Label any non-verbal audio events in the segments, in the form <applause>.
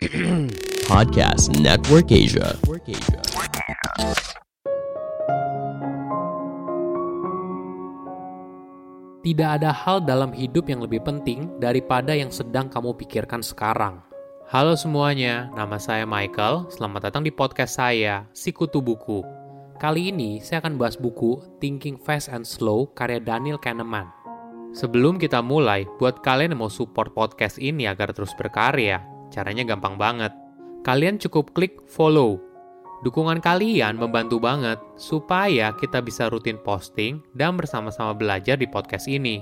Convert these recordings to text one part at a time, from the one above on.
<clears throat> Podcast Network Asia. Tidak ada hal dalam hidup yang lebih penting daripada yang sedang kamu pikirkan sekarang. Halo semuanya, nama saya Michael. Selamat datang di podcast saya, Sikutu Buku. Kali ini saya akan bahas buku Thinking Fast and Slow karya Daniel Kahneman. Sebelum kita mulai, buat kalian yang mau support podcast ini agar terus berkarya, caranya gampang banget. Kalian cukup klik follow Dukungan kalian membantu banget supaya kita bisa rutin posting dan bersama-sama belajar di podcast ini.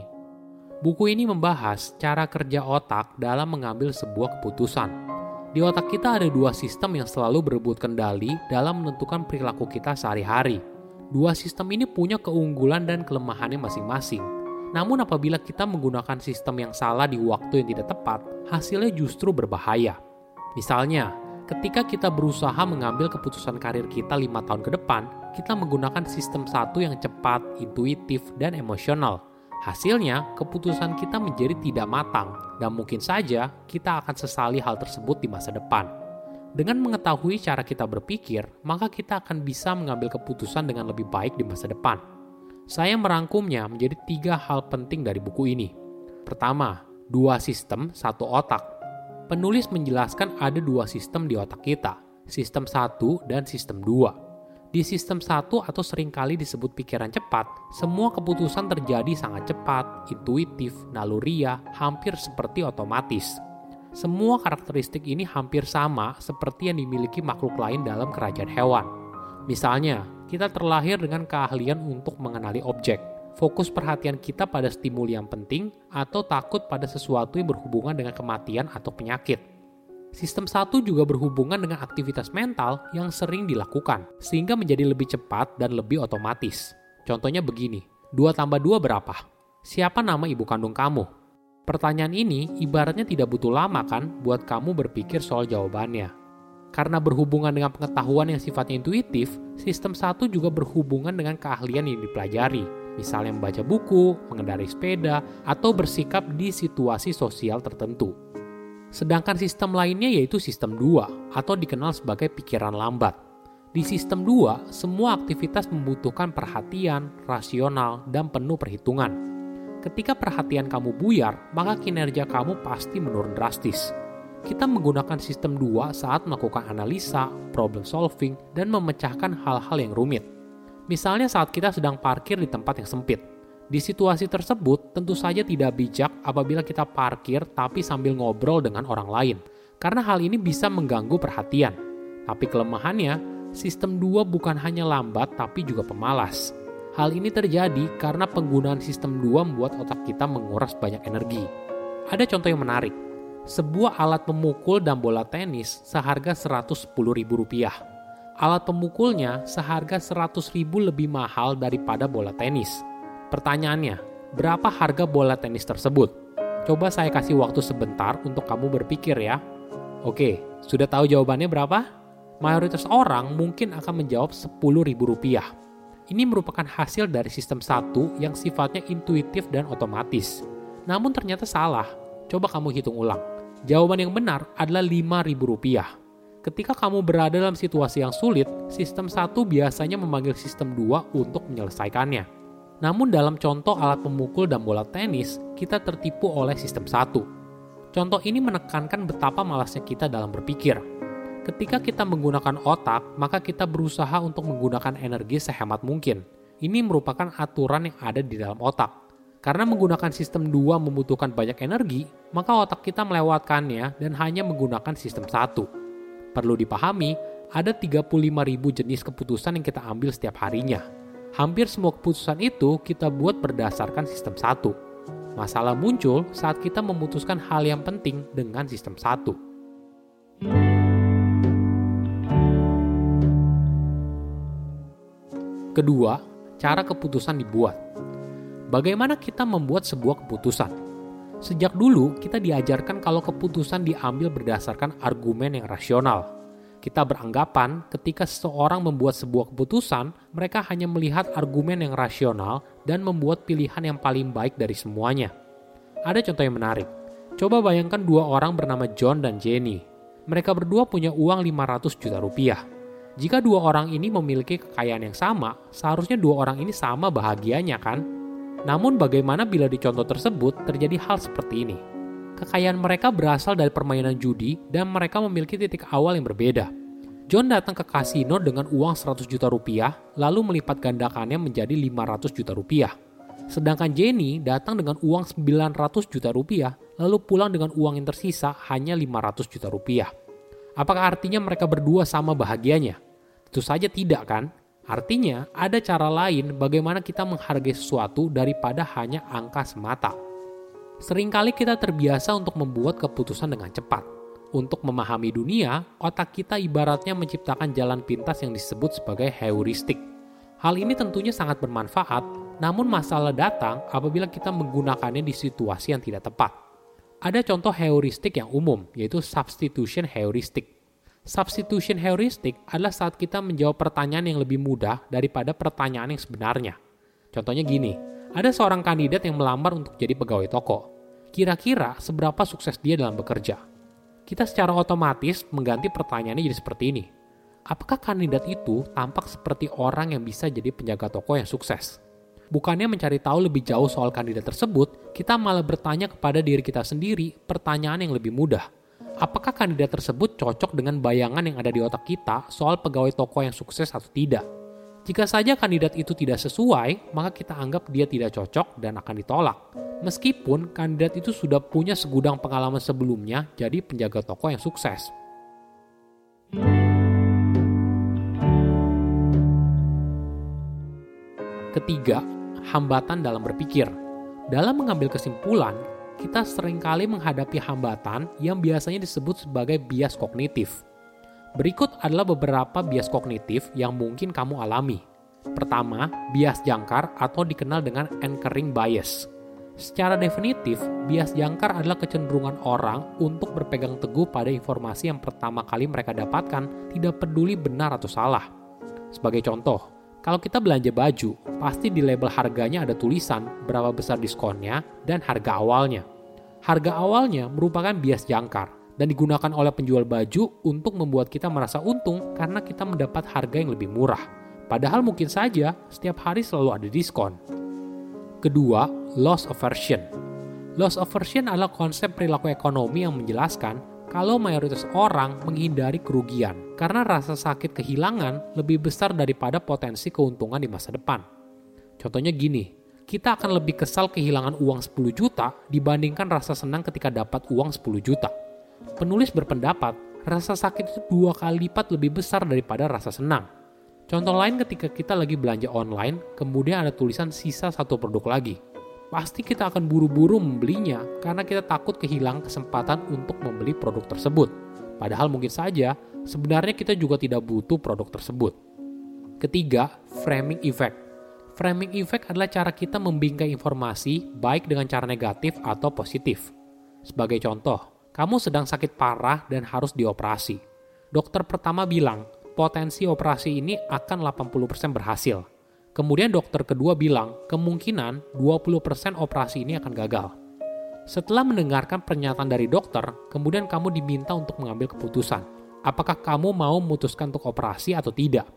Buku ini membahas cara kerja otak dalam mengambil sebuah keputusan. Di otak kita ada dua sistem yang selalu berebut kendali dalam menentukan perilaku kita sehari-hari. Dua sistem ini punya keunggulan dan kelemahannya masing-masing. Namun apabila kita menggunakan sistem yang salah di waktu yang tidak tepat, hasilnya justru berbahaya. Misalnya, ketika kita berusaha mengambil keputusan karir kita lima tahun ke depan, kita menggunakan sistem satu yang cepat, intuitif, dan emosional. Hasilnya, keputusan kita menjadi tidak matang, dan mungkin saja kita akan sesali hal tersebut di masa depan. Dengan mengetahui cara kita berpikir, maka kita akan bisa mengambil keputusan dengan lebih baik di masa depan. Saya merangkumnya menjadi tiga hal penting dari buku ini. Pertama, dua sistem, satu otak penulis menjelaskan ada dua sistem di otak kita, sistem satu dan sistem dua. Di sistem satu atau sering kali disebut pikiran cepat, semua keputusan terjadi sangat cepat, intuitif, naluriah, hampir seperti otomatis. Semua karakteristik ini hampir sama seperti yang dimiliki makhluk lain dalam kerajaan hewan. Misalnya, kita terlahir dengan keahlian untuk mengenali objek, fokus perhatian kita pada stimuli yang penting atau takut pada sesuatu yang berhubungan dengan kematian atau penyakit. Sistem satu juga berhubungan dengan aktivitas mental yang sering dilakukan, sehingga menjadi lebih cepat dan lebih otomatis. Contohnya begini, 2 tambah 2 berapa? Siapa nama ibu kandung kamu? Pertanyaan ini ibaratnya tidak butuh lama kan buat kamu berpikir soal jawabannya. Karena berhubungan dengan pengetahuan yang sifatnya intuitif, sistem satu juga berhubungan dengan keahlian yang dipelajari, misalnya membaca buku, mengendarai sepeda, atau bersikap di situasi sosial tertentu. Sedangkan sistem lainnya yaitu sistem 2 atau dikenal sebagai pikiran lambat. Di sistem 2, semua aktivitas membutuhkan perhatian, rasional, dan penuh perhitungan. Ketika perhatian kamu buyar, maka kinerja kamu pasti menurun drastis. Kita menggunakan sistem 2 saat melakukan analisa, problem solving, dan memecahkan hal-hal yang rumit. Misalnya saat kita sedang parkir di tempat yang sempit. Di situasi tersebut, tentu saja tidak bijak apabila kita parkir tapi sambil ngobrol dengan orang lain, karena hal ini bisa mengganggu perhatian. Tapi kelemahannya, sistem 2 bukan hanya lambat tapi juga pemalas. Hal ini terjadi karena penggunaan sistem 2 membuat otak kita menguras banyak energi. Ada contoh yang menarik. Sebuah alat pemukul dan bola tenis seharga Rp110.000 alat pemukulnya seharga 100 ribu lebih mahal daripada bola tenis. Pertanyaannya, berapa harga bola tenis tersebut? Coba saya kasih waktu sebentar untuk kamu berpikir ya. Oke, sudah tahu jawabannya berapa? Mayoritas orang mungkin akan menjawab 10 ribu rupiah. Ini merupakan hasil dari sistem satu yang sifatnya intuitif dan otomatis. Namun ternyata salah. Coba kamu hitung ulang. Jawaban yang benar adalah 5 ribu rupiah. Ketika kamu berada dalam situasi yang sulit, sistem satu biasanya memanggil sistem dua untuk menyelesaikannya. Namun dalam contoh alat pemukul dan bola tenis, kita tertipu oleh sistem satu. Contoh ini menekankan betapa malasnya kita dalam berpikir. Ketika kita menggunakan otak, maka kita berusaha untuk menggunakan energi sehemat mungkin. Ini merupakan aturan yang ada di dalam otak. Karena menggunakan sistem dua membutuhkan banyak energi, maka otak kita melewatkannya dan hanya menggunakan sistem satu. Perlu dipahami, ada 35.000 jenis keputusan yang kita ambil setiap harinya. Hampir semua keputusan itu kita buat berdasarkan sistem satu. Masalah muncul saat kita memutuskan hal yang penting dengan sistem satu. Kedua, cara keputusan dibuat. Bagaimana kita membuat sebuah keputusan? Sejak dulu, kita diajarkan kalau keputusan diambil berdasarkan argumen yang rasional. Kita beranggapan ketika seseorang membuat sebuah keputusan, mereka hanya melihat argumen yang rasional dan membuat pilihan yang paling baik dari semuanya. Ada contoh yang menarik. Coba bayangkan dua orang bernama John dan Jenny. Mereka berdua punya uang 500 juta rupiah. Jika dua orang ini memiliki kekayaan yang sama, seharusnya dua orang ini sama bahagianya kan? Namun bagaimana bila di contoh tersebut terjadi hal seperti ini? Kekayaan mereka berasal dari permainan judi dan mereka memiliki titik awal yang berbeda. John datang ke kasino dengan uang 100 juta rupiah, lalu melipat gandakannya menjadi 500 juta rupiah. Sedangkan Jenny datang dengan uang 900 juta rupiah, lalu pulang dengan uang yang tersisa hanya 500 juta rupiah. Apakah artinya mereka berdua sama bahagianya? Tentu saja tidak kan? Artinya ada cara lain bagaimana kita menghargai sesuatu daripada hanya angka semata. Seringkali kita terbiasa untuk membuat keputusan dengan cepat. Untuk memahami dunia, otak kita ibaratnya menciptakan jalan pintas yang disebut sebagai heuristik. Hal ini tentunya sangat bermanfaat namun masalah datang apabila kita menggunakannya di situasi yang tidak tepat. Ada contoh heuristik yang umum, yaitu substitution heuristic. Substitution heuristic adalah saat kita menjawab pertanyaan yang lebih mudah daripada pertanyaan yang sebenarnya. Contohnya gini, ada seorang kandidat yang melamar untuk jadi pegawai toko. Kira-kira seberapa sukses dia dalam bekerja? Kita secara otomatis mengganti pertanyaannya jadi seperti ini. Apakah kandidat itu tampak seperti orang yang bisa jadi penjaga toko yang sukses? Bukannya mencari tahu lebih jauh soal kandidat tersebut, kita malah bertanya kepada diri kita sendiri pertanyaan yang lebih mudah. Apakah kandidat tersebut cocok dengan bayangan yang ada di otak kita soal pegawai toko yang sukses atau tidak? Jika saja kandidat itu tidak sesuai, maka kita anggap dia tidak cocok dan akan ditolak. Meskipun kandidat itu sudah punya segudang pengalaman sebelumnya jadi penjaga toko yang sukses. Ketiga, hambatan dalam berpikir. Dalam mengambil kesimpulan, kita sering kali menghadapi hambatan yang biasanya disebut sebagai bias kognitif. Berikut adalah beberapa bias kognitif yang mungkin kamu alami. Pertama, bias jangkar atau dikenal dengan anchoring bias. Secara definitif, bias jangkar adalah kecenderungan orang untuk berpegang teguh pada informasi yang pertama kali mereka dapatkan, tidak peduli benar atau salah. Sebagai contoh, kalau kita belanja baju, pasti di label harganya ada tulisan berapa besar diskonnya dan harga awalnya. Harga awalnya merupakan bias jangkar dan digunakan oleh penjual baju untuk membuat kita merasa untung karena kita mendapat harga yang lebih murah. Padahal mungkin saja setiap hari selalu ada diskon. Kedua, loss aversion. Loss aversion adalah konsep perilaku ekonomi yang menjelaskan kalau mayoritas orang menghindari kerugian karena rasa sakit kehilangan lebih besar daripada potensi keuntungan di masa depan. Contohnya gini, kita akan lebih kesal kehilangan uang 10 juta dibandingkan rasa senang ketika dapat uang 10 juta. Penulis berpendapat, rasa sakit itu dua kali lipat lebih besar daripada rasa senang. Contoh lain ketika kita lagi belanja online, kemudian ada tulisan sisa satu produk lagi pasti kita akan buru-buru membelinya karena kita takut kehilangan kesempatan untuk membeli produk tersebut. Padahal mungkin saja sebenarnya kita juga tidak butuh produk tersebut. Ketiga, framing effect. Framing effect adalah cara kita membingkai informasi baik dengan cara negatif atau positif. Sebagai contoh, kamu sedang sakit parah dan harus dioperasi. Dokter pertama bilang, potensi operasi ini akan 80% berhasil Kemudian dokter kedua bilang, kemungkinan 20% operasi ini akan gagal. Setelah mendengarkan pernyataan dari dokter, kemudian kamu diminta untuk mengambil keputusan. Apakah kamu mau memutuskan untuk operasi atau tidak?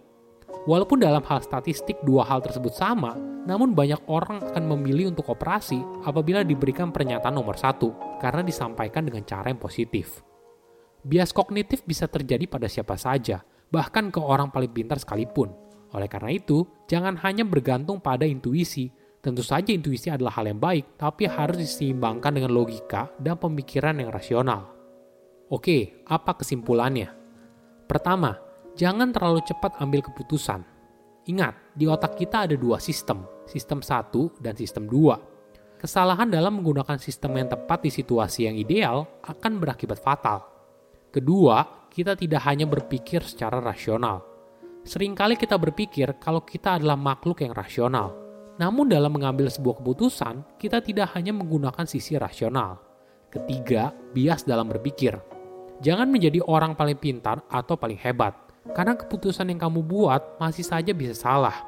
Walaupun dalam hal statistik dua hal tersebut sama, namun banyak orang akan memilih untuk operasi apabila diberikan pernyataan nomor satu, karena disampaikan dengan cara yang positif. Bias kognitif bisa terjadi pada siapa saja, bahkan ke orang paling pintar sekalipun. Oleh karena itu, jangan hanya bergantung pada intuisi. Tentu saja intuisi adalah hal yang baik, tapi harus diseimbangkan dengan logika dan pemikiran yang rasional. Oke, apa kesimpulannya? Pertama, jangan terlalu cepat ambil keputusan. Ingat, di otak kita ada dua sistem, sistem satu dan sistem dua. Kesalahan dalam menggunakan sistem yang tepat di situasi yang ideal akan berakibat fatal. Kedua, kita tidak hanya berpikir secara rasional, Seringkali kita berpikir kalau kita adalah makhluk yang rasional. Namun dalam mengambil sebuah keputusan, kita tidak hanya menggunakan sisi rasional. Ketiga, bias dalam berpikir. Jangan menjadi orang paling pintar atau paling hebat, karena keputusan yang kamu buat masih saja bisa salah.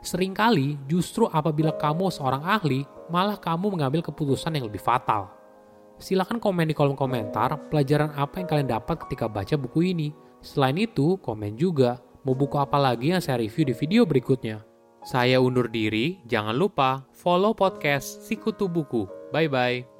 Seringkali justru apabila kamu seorang ahli, malah kamu mengambil keputusan yang lebih fatal. Silahkan komen di kolom komentar pelajaran apa yang kalian dapat ketika baca buku ini. Selain itu, komen juga mau buku apa lagi yang saya review di video berikutnya. Saya undur diri, jangan lupa follow podcast Sikutu Buku. Bye-bye.